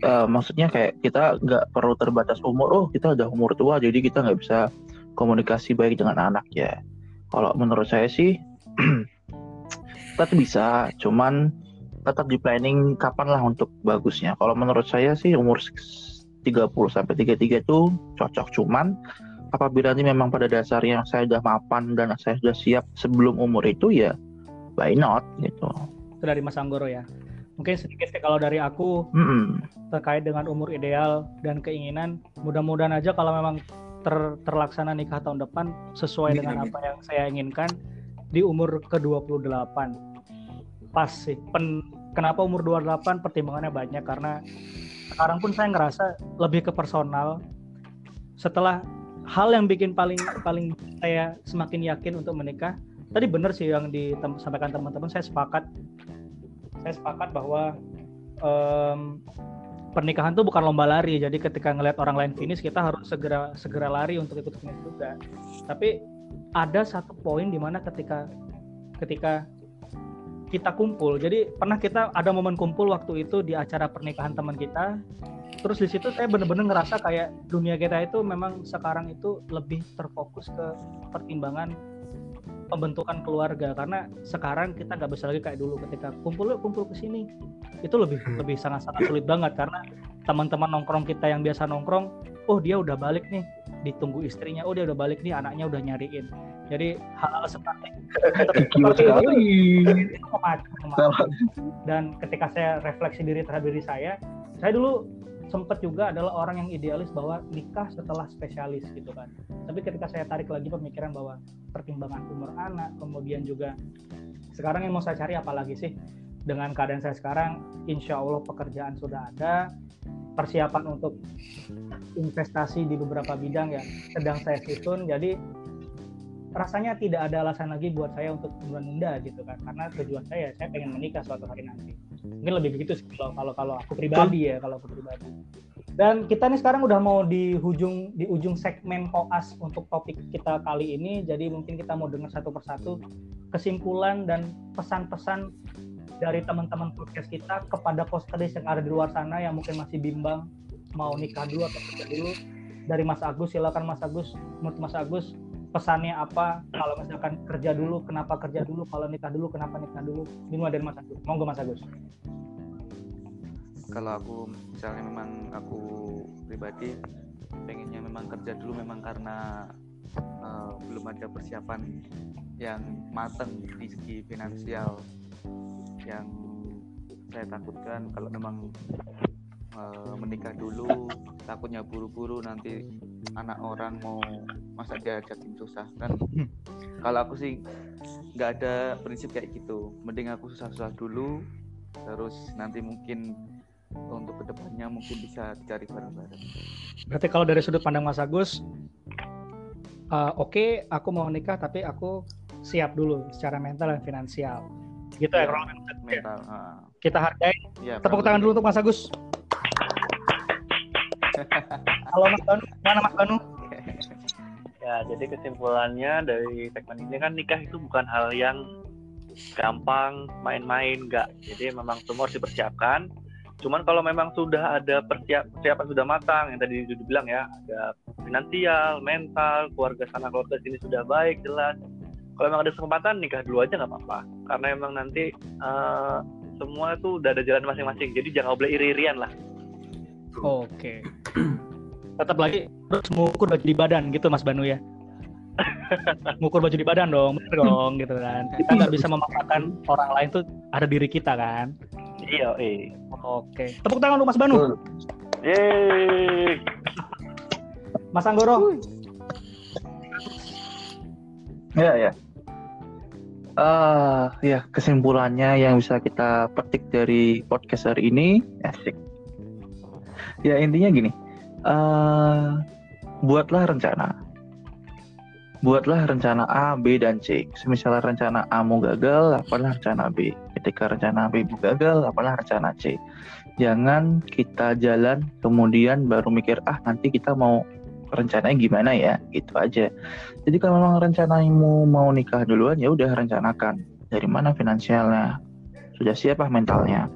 [SPEAKER 6] Eh, maksudnya kayak kita nggak perlu terbatas umur, oh kita udah umur tua jadi kita nggak bisa komunikasi baik dengan anak ya. Kalau menurut saya sih tetap bisa, cuman tetap di planning kapan lah untuk bagusnya. Kalau menurut saya sih umur 30 sampai 33 itu cocok, cuman apabila ini memang pada dasarnya saya sudah mapan dan saya sudah siap sebelum umur itu ya why not gitu.
[SPEAKER 4] Itu dari Mas Anggoro ya. Mungkin sedikit sih kalau dari aku
[SPEAKER 6] Mm-mm.
[SPEAKER 4] terkait dengan umur ideal dan keinginan, mudah-mudahan aja kalau memang ter- terlaksana nikah tahun depan sesuai
[SPEAKER 3] Amin,
[SPEAKER 4] dengan apa yang saya inginkan di umur ke-28. Pas sih. Pen- kenapa umur 28? Pertimbangannya banyak karena sekarang pun saya ngerasa lebih ke personal. Setelah hal yang bikin paling paling saya semakin yakin untuk menikah, tadi benar sih yang disampaikan teman-teman, saya sepakat. Saya sepakat bahwa em, pernikahan tuh bukan lomba lari. Jadi ketika ngelihat orang lain finish kita harus segera segera lari untuk ikut finish juga. Tapi ada satu poin di mana ketika ketika kita kumpul. Jadi pernah kita ada momen kumpul waktu itu di acara pernikahan teman kita. Terus di situ saya bener-bener ngerasa kayak dunia kita itu memang sekarang itu lebih terfokus ke pertimbangan pembentukan keluarga. Karena sekarang kita nggak bisa lagi kayak dulu. Ketika kumpul yuk kumpul ke sini. Itu lebih lebih sangat sangat sulit banget. Karena teman-teman nongkrong kita yang biasa nongkrong oh dia udah balik nih. Ditunggu istrinya oh dia udah balik nih anaknya udah nyariin jadi hal-hal seperti itu. Dan ketika saya refleksi diri terhadap diri saya saya dulu sempat juga adalah orang yang idealis bahwa nikah setelah spesialis gitu kan. Tapi ketika saya tarik lagi pemikiran bahwa pertimbangan umur anak kemudian juga sekarang yang mau saya cari apalagi sih? Dengan keadaan saya sekarang insya Allah pekerjaan sudah ada. Persiapan untuk investasi di beberapa bidang ya sedang saya susun. Jadi rasanya tidak ada alasan lagi buat saya untuk menunda gitu kan. Karena tujuan saya saya pengen menikah suatu hari nanti. Mungkin lebih begitu sih kalau kalau kalau aku pribadi ya kalau aku pribadi. Dan kita nih sekarang udah mau di ujung di ujung segmen koas untuk topik kita kali ini. Jadi mungkin kita mau dengar satu persatu kesimpulan dan pesan-pesan dari teman-teman podcast kita kepada posters yang ada di luar sana yang mungkin masih bimbang mau nikah dulu atau kerja dulu. Dari Mas Agus silakan Mas Agus menurut Mas Agus pesannya apa? Kalau misalkan kerja dulu kenapa kerja dulu? Kalau nikah dulu kenapa nikah dulu? Dimulai dari Mas Agus monggo Mas Agus.
[SPEAKER 2] Kalau aku misalnya memang aku pribadi pengennya memang kerja dulu memang karena eh, belum ada persiapan yang matang di segi finansial yang saya takutkan. Kalau memang eh, menikah dulu takutnya buru-buru nanti anak orang mau masa diajakin susah kan kalau aku sih nggak ada prinsip kayak gitu mending aku susah-susah dulu terus nanti mungkin untuk ke depannya mungkin bisa cari bareng-bareng
[SPEAKER 4] Berarti kalau dari sudut pandang Mas Agus, eh, oke aku mau nikah tapi aku siap dulu secara mental dan finansial. Gitu ya, kurang lebih.
[SPEAKER 2] mental ah.
[SPEAKER 4] Kita hargai.
[SPEAKER 2] ya
[SPEAKER 4] Tepuk tangan dulu untuk Mas Agus. Halo Mas Banu, mana Mas Banu?
[SPEAKER 5] Ya, jadi kesimpulannya dari segmen ini kan nikah itu bukan hal yang gampang main-main enggak. Jadi memang semua harus dipersiapkan. Cuman kalau memang sudah ada persiap persiapan sudah matang yang tadi sudah bilang ya, ada finansial, mental, keluarga sana keluarga sini sudah baik jelas. Kalau memang ada kesempatan nikah dulu aja nggak apa-apa. Karena emang nanti eh, semua itu udah ada jalan masing-masing. Jadi jangan boleh iri-irian lah.
[SPEAKER 4] Oke. Tetap lagi terus mengukur baju di badan gitu Mas Banu ya. Mengukur baju di badan dong, bener dong gitu kan. Kita nggak bisa memaksakan orang lain tuh ada diri kita kan.
[SPEAKER 5] Iya, eh.
[SPEAKER 4] Oke. Tepuk tangan untuk Mas Banu.
[SPEAKER 5] Yeay.
[SPEAKER 4] Mas Anggoro.
[SPEAKER 6] Ya, ya. Eh, ya kesimpulannya yang bisa kita petik dari podcast hari ini, asik. Ya intinya gini, eh buatlah rencana, buatlah rencana A, B, dan C. Misalnya rencana A mau gagal, apalah rencana B. Ketika rencana B mau gagal, apalah rencana C. Jangan kita jalan kemudian baru mikir ah nanti kita mau rencananya gimana ya, gitu aja. Jadi kalau memang rencanamu mau nikah duluan ya udah rencanakan dari mana finansialnya, sudah siap ah mentalnya,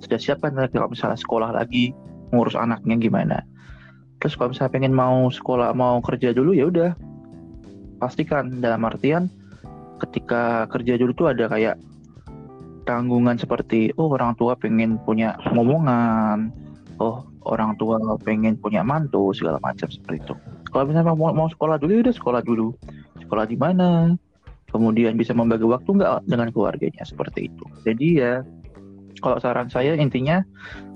[SPEAKER 6] sudah siap kan nanti kalau misalnya sekolah lagi ngurus anaknya gimana. Terus kalau misalnya pengen mau sekolah mau kerja dulu ya udah pastikan dalam artian ketika kerja dulu tuh ada kayak tanggungan seperti oh orang tua pengen punya ngomongan, oh orang tua pengen punya mantu segala macam seperti itu. Kalau misalnya mau, mau sekolah dulu ya udah sekolah dulu. Sekolah di mana? Kemudian bisa membagi waktu nggak dengan keluarganya seperti itu. Jadi ya kalau saran saya intinya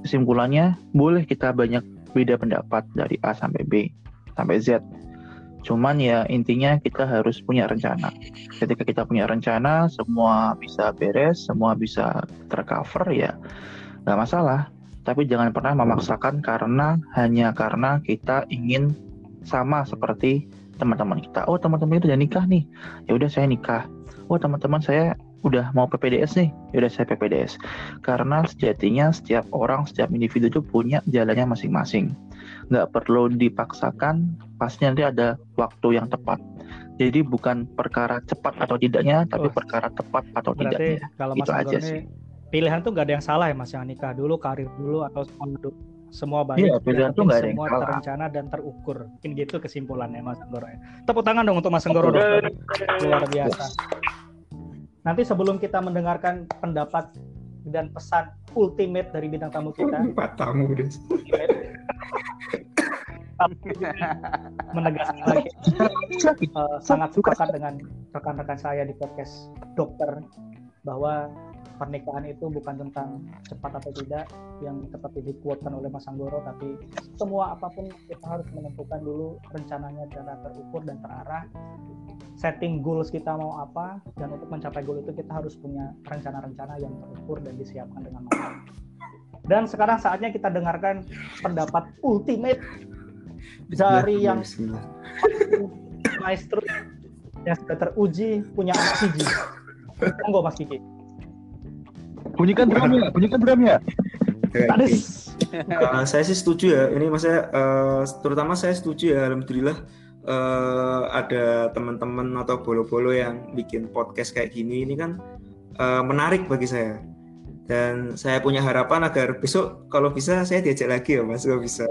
[SPEAKER 6] kesimpulannya boleh kita banyak beda pendapat dari A sampai B sampai Z. Cuman ya intinya kita harus punya rencana. Ketika kita punya rencana, semua bisa beres, semua bisa tercover ya nggak masalah. Tapi jangan pernah memaksakan karena hanya karena kita ingin sama seperti teman-teman kita. Oh teman-teman itu udah nikah nih, ya udah saya nikah. Oh teman-teman saya udah mau PPDS nih, ya udah saya PPDS. Karena sejatinya setiap orang, setiap individu itu punya jalannya masing-masing. Nggak perlu dipaksakan, pasti nanti ada waktu yang tepat. Jadi bukan perkara cepat atau tidaknya, tapi perkara tepat atau
[SPEAKER 4] Berarti
[SPEAKER 6] tidaknya.
[SPEAKER 4] kalau Mas
[SPEAKER 6] Itu aja sih.
[SPEAKER 4] pilihan tuh nggak ada yang salah ya Mas yang nikah dulu, karir dulu atau sekolah dulu. Semua baik.
[SPEAKER 6] Iya,
[SPEAKER 4] Yang
[SPEAKER 6] pilihan tuh nggak ada yang
[SPEAKER 4] semua
[SPEAKER 6] salah.
[SPEAKER 4] terencana dan terukur. Mungkin gitu kesimpulannya Mas Anggoro ya. Tepuk tangan dong untuk Mas Anggoro. Luar biasa. Nanti sebelum kita mendengarkan pendapat dan pesan ultimate dari bintang tamu kita,
[SPEAKER 3] Empat tamu deh.
[SPEAKER 4] menegaskan lagi. Eh, sangat sepakat dengan rekan-rekan saya di podcast dokter bahwa pernikahan itu bukan tentang cepat atau tidak yang seperti dikuatkan oleh Mas Anggoro tapi semua apa pun kita harus menentukan dulu rencananya secara terukur dan terarah setting goals kita mau apa dan untuk mencapai goal itu kita harus punya rencana-rencana yang terukur dan disiapkan dengan matang dan sekarang saatnya kita dengarkan pendapat ultimate dari yang
[SPEAKER 3] Bismillah.
[SPEAKER 4] maestro yang sudah teruji punya anak siji. Monggo Mas Kiki.
[SPEAKER 6] Bunyikan drumnya, bunyikan drumnya.
[SPEAKER 4] Tades.
[SPEAKER 3] Eh, saya sih setuju ya. Ini maksudnya eh, terutama saya setuju ya. Alhamdulillah eh, ada teman-teman atau bolo-bolo yang bikin podcast kayak gini. Ini kan eh, menarik bagi saya. Dan saya punya harapan agar besok kalau bisa saya diajak lagi ya Mas. Kalau bisa.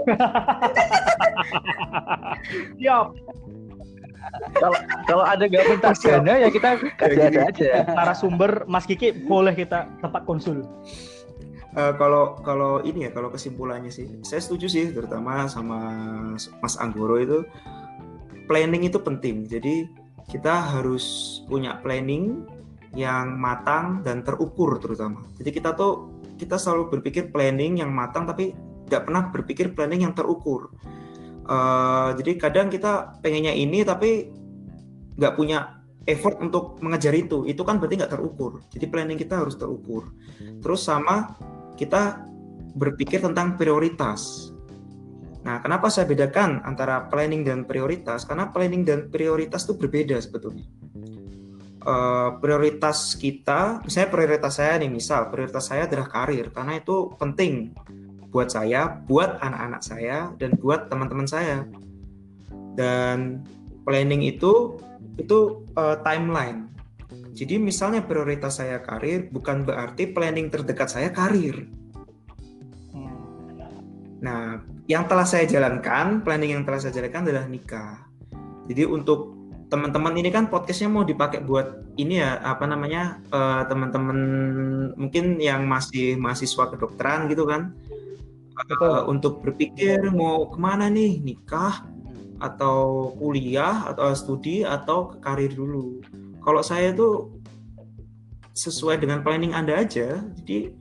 [SPEAKER 4] Siap.
[SPEAKER 6] Kalau kalau ada gak minta dana ya kita kasih ada aja.
[SPEAKER 4] Narasumber Mas Kiki boleh kita tempat konsul.
[SPEAKER 3] Eh, kalau kalau ini ya kalau kesimpulannya sih saya setuju sih terutama sama Mas Anggoro itu planning itu penting. Jadi kita harus punya planning yang matang dan terukur terutama. Jadi kita tuh kita selalu berpikir planning yang matang tapi tidak pernah berpikir planning yang terukur. Eh, jadi kadang kita pengennya ini tapi nggak punya effort untuk mengejar itu. Itu kan berarti nggak terukur. Jadi planning kita harus terukur. Terus sama kita berpikir tentang prioritas. Nah, kenapa saya bedakan antara planning dan prioritas? Karena planning dan prioritas itu berbeda sebetulnya. Eh, prioritas kita, misalnya prioritas saya nih, misal prioritas saya adalah karir, karena itu penting buat saya, buat anak-anak saya, dan buat teman-teman saya. Dan planning itu itu eh, timeline. Jadi misalnya prioritas saya karir, bukan berarti planning terdekat saya karir.
[SPEAKER 4] Hmm.
[SPEAKER 3] Nah, yang telah saya jalankan, planning yang telah saya jalankan adalah nikah. Jadi untuk teman-teman ini kan podcastnya mau dipakai buat ini ya apa namanya eh, teman-teman mungkin yang masih mahasiswa kedokteran gitu kan. Eh, untuk berpikir mau ke mana nih nikah atau kuliah atau studi atau ke karir dulu. Kalau saya tuh sesuai dengan planning Anda aja. Jadi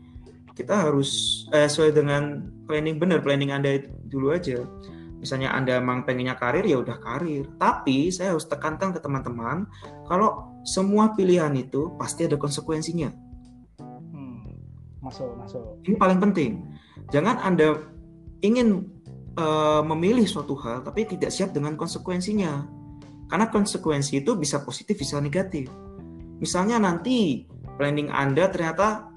[SPEAKER 3] kita harus eh, sesuai dengan planning benar planning Anda dulu aja. Misalnya Anda emang pengennya karir ya udah karir. Tapi saya harus tekankan ke teman-teman kalau semua pilihan itu pasti ada konsekuensinya.
[SPEAKER 4] Hmm. Masuk, masuk.
[SPEAKER 3] Ini paling penting. Jangan Anda ingin eh, memilih suatu hal tapi tidak siap dengan konsekuensinya. Karena konsekuensi itu bisa positif bisa negatif. Misalnya nanti planning Anda ternyata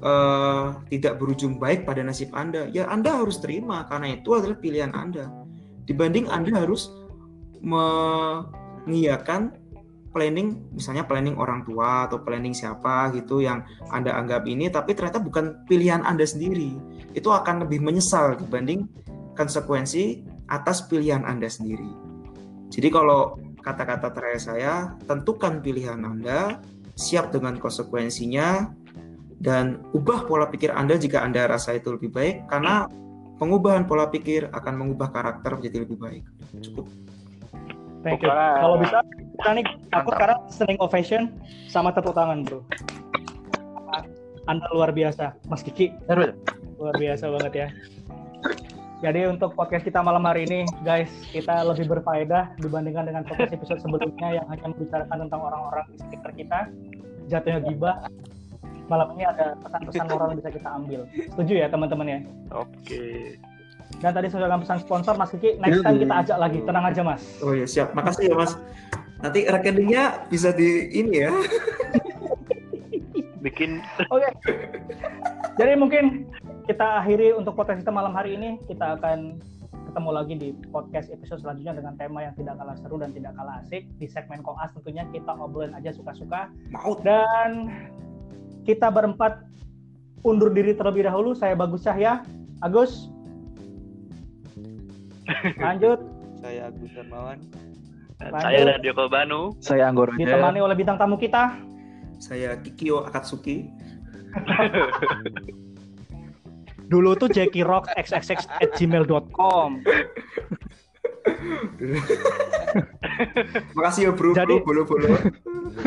[SPEAKER 3] eh, tidak berujung baik pada nasib Anda, ya Anda harus terima karena itu adalah pilihan Anda. Dibanding Anda harus mengiyakan planning, misalnya planning orang tua atau planning siapa gitu yang Anda anggap ini, tapi ternyata bukan pilihan Anda sendiri. Itu akan lebih menyesal dibanding konsekuensi atas pilihan Anda sendiri. Jadi kalau kata-kata terakhir saya, tentukan pilihan Anda, siap dengan konsekuensinya, dan ubah pola pikir Anda jika Anda rasa itu lebih baik, karena pengubahan pola pikir akan mengubah karakter menjadi lebih baik. Cukup.
[SPEAKER 4] Thank you.
[SPEAKER 5] Wah.
[SPEAKER 4] Kalau bisa, kita nih aku
[SPEAKER 5] Mantap.
[SPEAKER 4] sekarang standing ovation sama tepuk tangan, bro. Anda luar biasa, Mas Kiki. Luar biasa banget ya. Jadi untuk podcast kita malam hari ini, guys, kita lebih berfaedah dibandingkan dengan podcast episode sebelumnya yang hanya membicarakan tentang orang-orang di sekitar kita, jatuhnya gibah. Malam ini ada pesan-pesan moral yang bisa kita ambil. Setuju ya teman-teman ya?
[SPEAKER 5] Oke.
[SPEAKER 4] Dan tadi sudah dalam pesan sponsor, Mas Kiki, next time kita ajak lagi. Tenang aja, Mas.
[SPEAKER 3] Oh ya siap, makasih ya Mas. Nanti rekeningnya bisa di ini ya.
[SPEAKER 5] Bikin
[SPEAKER 4] Oke. Jadi mungkin kita akhiri untuk podcast kita malam hari ini. Kita akan ketemu lagi di podcast episode selanjutnya dengan tema yang tidak kalah seru dan tidak kalah asik. Di segmen Koas tentunya kita obrolin aja suka-suka.
[SPEAKER 3] Mau.
[SPEAKER 4] Dan kita berempat undur diri terlebih dahulu. Saya Bagus Cahya. Agus. Lanjut.
[SPEAKER 2] Saya Agus Darmawan.
[SPEAKER 4] Lanjut.
[SPEAKER 5] saya Radio Kobanu.
[SPEAKER 6] Saya Anggoro.
[SPEAKER 4] Ditemani oleh bintang tamu kita.
[SPEAKER 3] Saya Kikio Akatsuki.
[SPEAKER 4] Dulu tuh Jackie Rock xxx at gmail.com.
[SPEAKER 3] Makasih ya bro,
[SPEAKER 4] Jadi-
[SPEAKER 3] bro, bolo, bolo.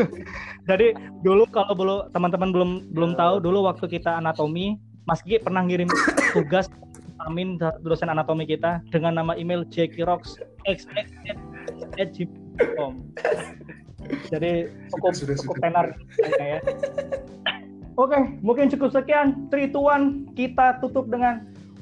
[SPEAKER 4] Jadi dulu kalau belum teman-teman belum belum tahu dulu waktu kita anatomi, Mas Gigi pernah ngirim tugas Amin dosen anatomi kita dengan nama email jkirox@gmail.com. Jadi cukup
[SPEAKER 3] Sudah,
[SPEAKER 4] cukup
[SPEAKER 3] sudah.
[SPEAKER 4] tenar ya. Oke, mungkin cukup sekian. 3 2 1 kita tutup dengan